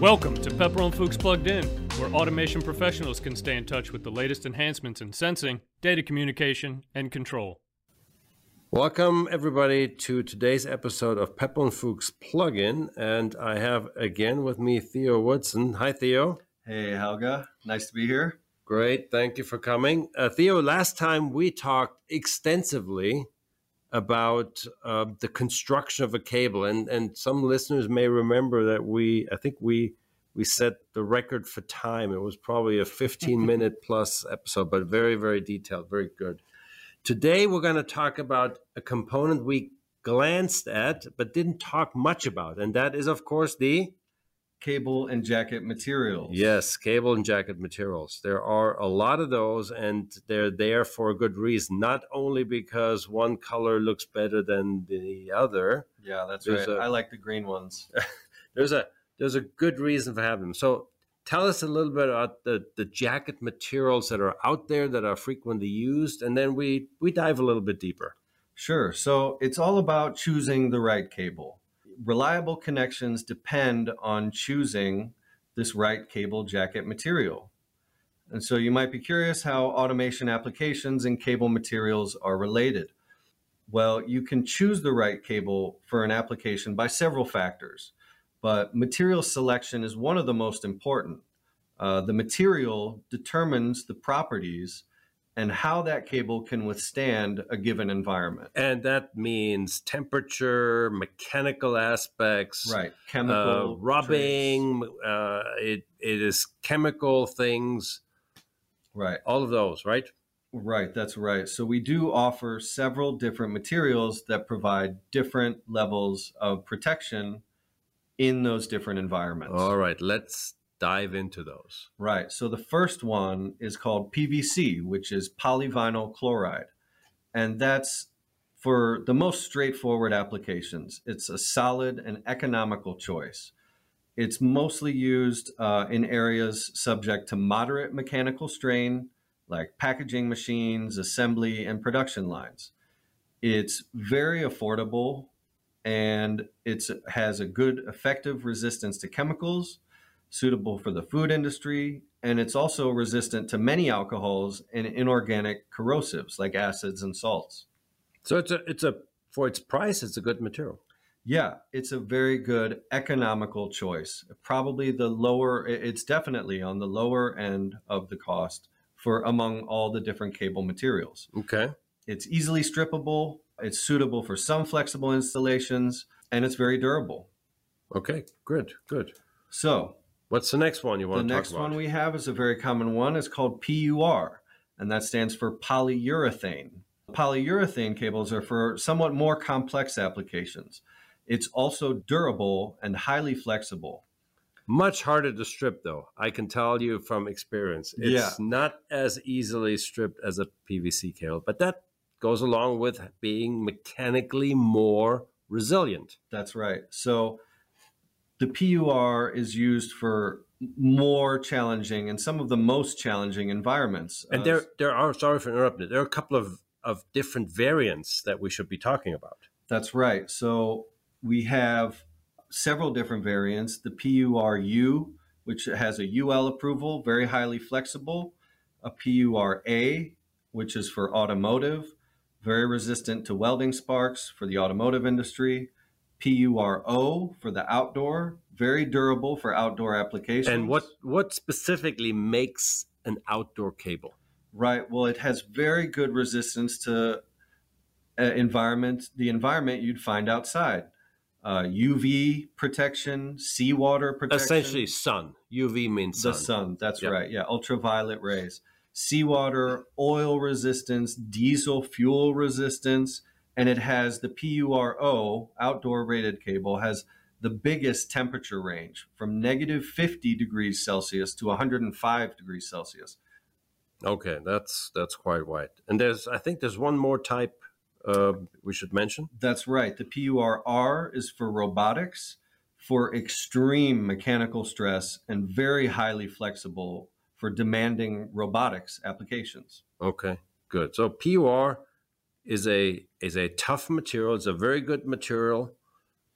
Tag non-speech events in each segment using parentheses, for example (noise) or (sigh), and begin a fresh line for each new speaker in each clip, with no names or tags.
Welcome to Pepperl and Fuchs Plugged In, where automation professionals can stay in touch with the latest enhancements in sensing, data communication, and control.
Welcome, everybody, to today's episode of Pepperl and Fuchs Plugged In. And I have again with me Theo Woodson. Hi, Theo.
Hey, Helga. Nice to be here.
Great. Thank you for coming. Uh, Theo, last time we talked extensively about uh, the construction of a cable, and, and some listeners may remember that we, I think we, we set the record for time. It was probably a 15 (laughs) minute plus episode, but very, very detailed, very good. Today, we're going to talk about a component we glanced at but didn't talk much about, and that is, of course, the
cable and jacket materials.
Yes, cable and jacket materials. There are a lot of those, and they're there for a good reason. Not only because one color looks better than the other.
Yeah, that's right. A, I like the green ones. (laughs)
there's a there's a good reason for having them. So tell us a little bit about the, the jacket materials that are out there that are frequently used, and then we, we dive a little bit deeper.
Sure. So it's all about choosing the right cable. Reliable connections depend on choosing this right cable jacket material. And so you might be curious how automation applications and cable materials are related. Well, you can choose the right cable for an application by several factors but material selection is one of the most important. Uh, the material determines the properties and how that cable can withstand a given environment.
And that means temperature, mechanical aspects,
right?
Chemical uh, rubbing. Uh, it it is chemical things,
right?
All of those, right?
Right, that's right. So we do offer several different materials that provide different levels of protection in those different environments.
All right, let's dive into those.
Right. So the first one is called PVC, which is polyvinyl chloride. And that's for the most straightforward applications. It's a solid and economical choice. It's mostly used uh, in areas subject to moderate mechanical strain, like packaging machines, assembly, and production lines. It's very affordable and it has a good effective resistance to chemicals suitable for the food industry and it's also resistant to many alcohols and inorganic corrosives like acids and salts.
So it's a it's a for its price it's a good material.
Yeah it's a very good economical choice. Probably the lower it's definitely on the lower end of the cost for among all the different cable materials.
Okay
it's easily strippable it's suitable for some flexible installations and it's very durable.
Okay, good, good.
So,
what's the next one you want
to
talk
about? The next one we have is a very common one. It's called PUR, and that stands for polyurethane. Polyurethane cables are for somewhat more complex applications. It's also durable and highly flexible.
Much harder to strip, though. I can tell you from experience. It's yeah. not as easily stripped as a PVC cable, but that goes along with being mechanically more resilient.
That's right. So the PUR is used for more challenging and some of the most challenging environments.
Uh, and there, there are. Sorry for interrupting. There are a couple of of different variants that we should be talking about.
That's right. So we have several different variants. The PURU, which has a UL approval, very highly flexible. A PURA, which is for automotive very resistant to welding sparks for the automotive industry. PURO for the outdoor, very durable for outdoor applications.
And what what specifically makes an outdoor cable?
Right. Well, it has very good resistance to uh, environment, the environment you'd find outside. Uh, UV protection, seawater protection.
Essentially, sun. UV means sun.
The sun. That's yep. right. Yeah, ultraviolet rays seawater, oil resistance, diesel fuel resistance, and it has the PURO outdoor rated cable has the biggest temperature range from negative 50 degrees Celsius to 105 degrees Celsius.
Okay, that's that's quite wide. And there's I think there's one more type uh, we should mention.
That's right. The PURR is for robotics for extreme mechanical stress and very highly flexible for demanding robotics applications.
Okay, good. So PUR is a is a tough material. It's a very good material,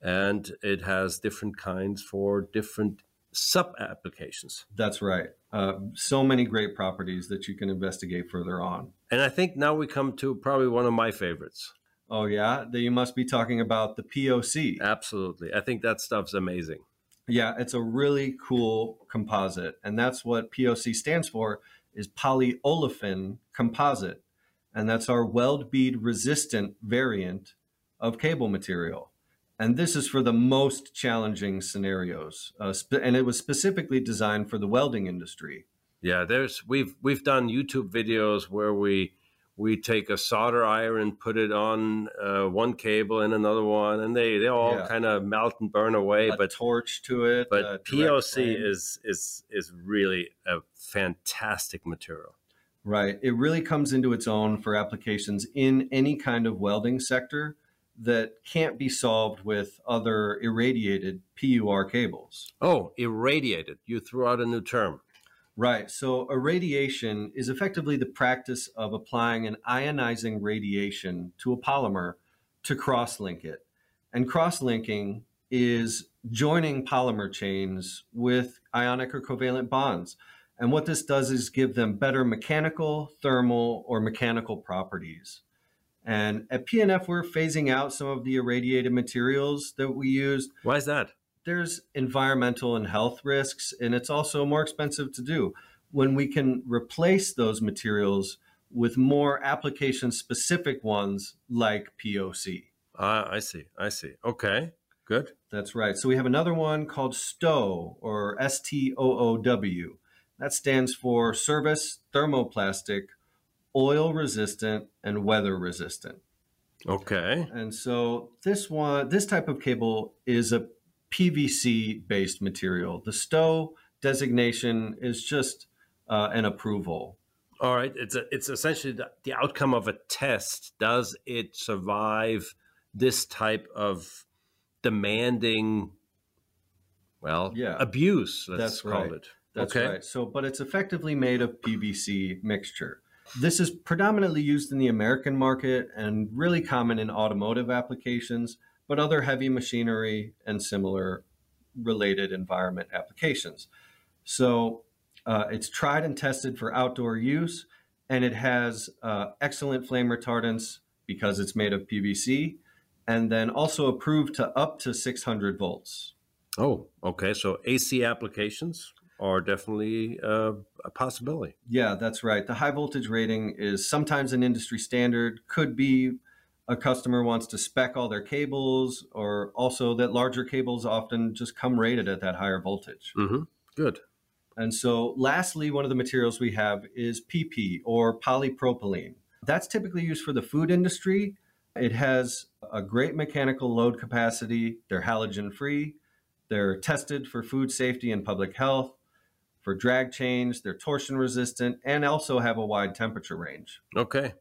and it has different kinds for different sub applications.
That's right. Uh, so many great properties that you can investigate further on.
And I think now we come to probably one of my favorites.
Oh, yeah? Then you must be talking about the POC.
Absolutely. I think that stuff's amazing.
Yeah, it's a really cool composite. And that's what POC stands for is polyolefin composite. And that's our weld bead resistant variant of cable material. And this is for the most challenging scenarios. Uh, and it was specifically designed for the welding industry.
Yeah, there's we've we've done YouTube videos where we we take a solder iron put it on uh, one cable and another one and they they all
Yeah.
kind of melt and burn away
A
but
torch to it.
but
direct
poc is is is really a fantastic material
Right. It really comes into its own for applications in any kind of welding sector that can't be solved with other irradiated PUR cables.
oh irradiated you threw out a new term
Right. So, irradiation is effectively the practice of applying an ionizing radiation to a polymer to cross link it. And cross linking is joining polymer chains with ionic or covalent bonds. And what this does is give them better mechanical, thermal, or mechanical properties. And at PNF, we're phasing out some of the irradiated materials that we used
why is that
there's environmental and health risks, and it's also more expensive to do. When we can replace those materials with more application specific ones like POC.
ah i see i see okay good
That's right. So we have another one called STOW or S T O O W. That stands for Service Thermoplastic, Oil Resistant, and Weather Resistant.
okay
And so this one, this type of cable is a PVC based material. The STOW designation is just uh, an approval.
all right it's a, it's essentially the, the outcome of a test does it survive this type of demanding well
Yeah.
abuse let's
That's
call
right.
it
That's
okay
right. So, but it's effectively made of PVC mixture. This is predominantly used in the American market and really common in automotive applications, but other heavy machinery and similar related environment applications. So, uh, it's tried and tested for outdoor use, and it has uh, excellent flame retardance because it's made of PVC, and then also approved to up to 600 volts.
oh okay so ac applications are definitely uh, a possibility
Yeah, that's right. The high voltage rating is sometimes an industry standard, could be a customer wants to spec all their cables, or also that larger cables often just come rated at that higher voltage.
hmm good
And so, lastly, one of the materials we have is PP or polypropylene. That's typically used for the food industry. It has a great mechanical load capacity. They're halogen free. They're tested for food safety and public health. For drag chain, they're torsion resistant and also have a wide temperature range.
okay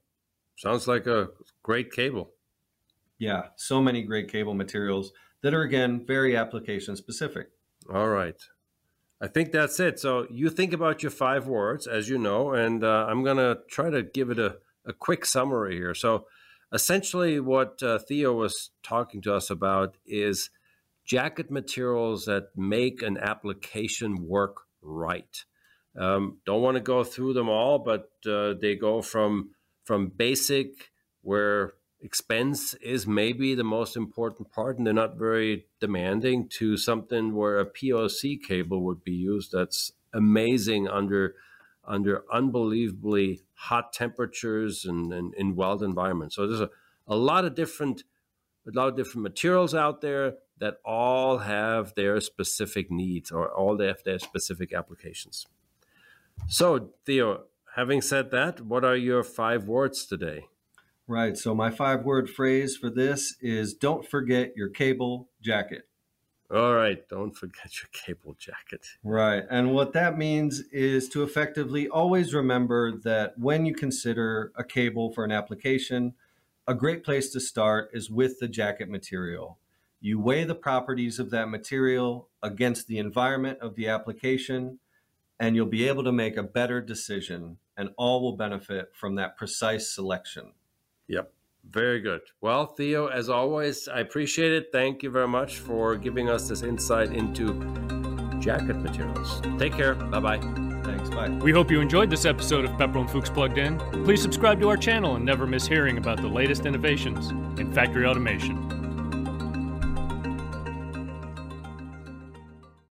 sounds like a great cable
Yeah, so many great cable materials that are, again, very application specific.
All right. I think that's it. So you think about your five words, as you know, and uh, I'm going to try to give it a, a quick summary here. So essentially, what uh, Theo was talking to us about is jacket materials that make an application work right. Um, don't want to go through them all, but uh, they go from from basic, where expense is maybe the most important part, and they're not very demanding, to something where a POC cable would be used. That's amazing under under unbelievably hot temperatures and, and in wild environments. So there's a, a lot of different a lot of different materials out there that all have their specific needs or all they have their specific applications. So Theo, having said that, what are your five words today?
Right. So, my five word phrase for this is don't forget your cable jacket.
All right, don't forget your cable jacket.
Right. And what that means is to effectively always remember that when you consider a cable for an application, a great place to start is with the jacket material. You weigh the properties of that material against the environment of the application, and you'll be able to make a better decision, and all will benefit from that precise selection.
Yep. Very good. Well, Theo, as always, I appreciate it. Thank you very much for giving us this insight into jacket materials. Take care. Bye bye.
Thanks. Bye.
We hope you enjoyed this episode of Pepperl and Fuchs Plugged In. Please subscribe to our channel and never miss hearing about the latest innovations in factory automation.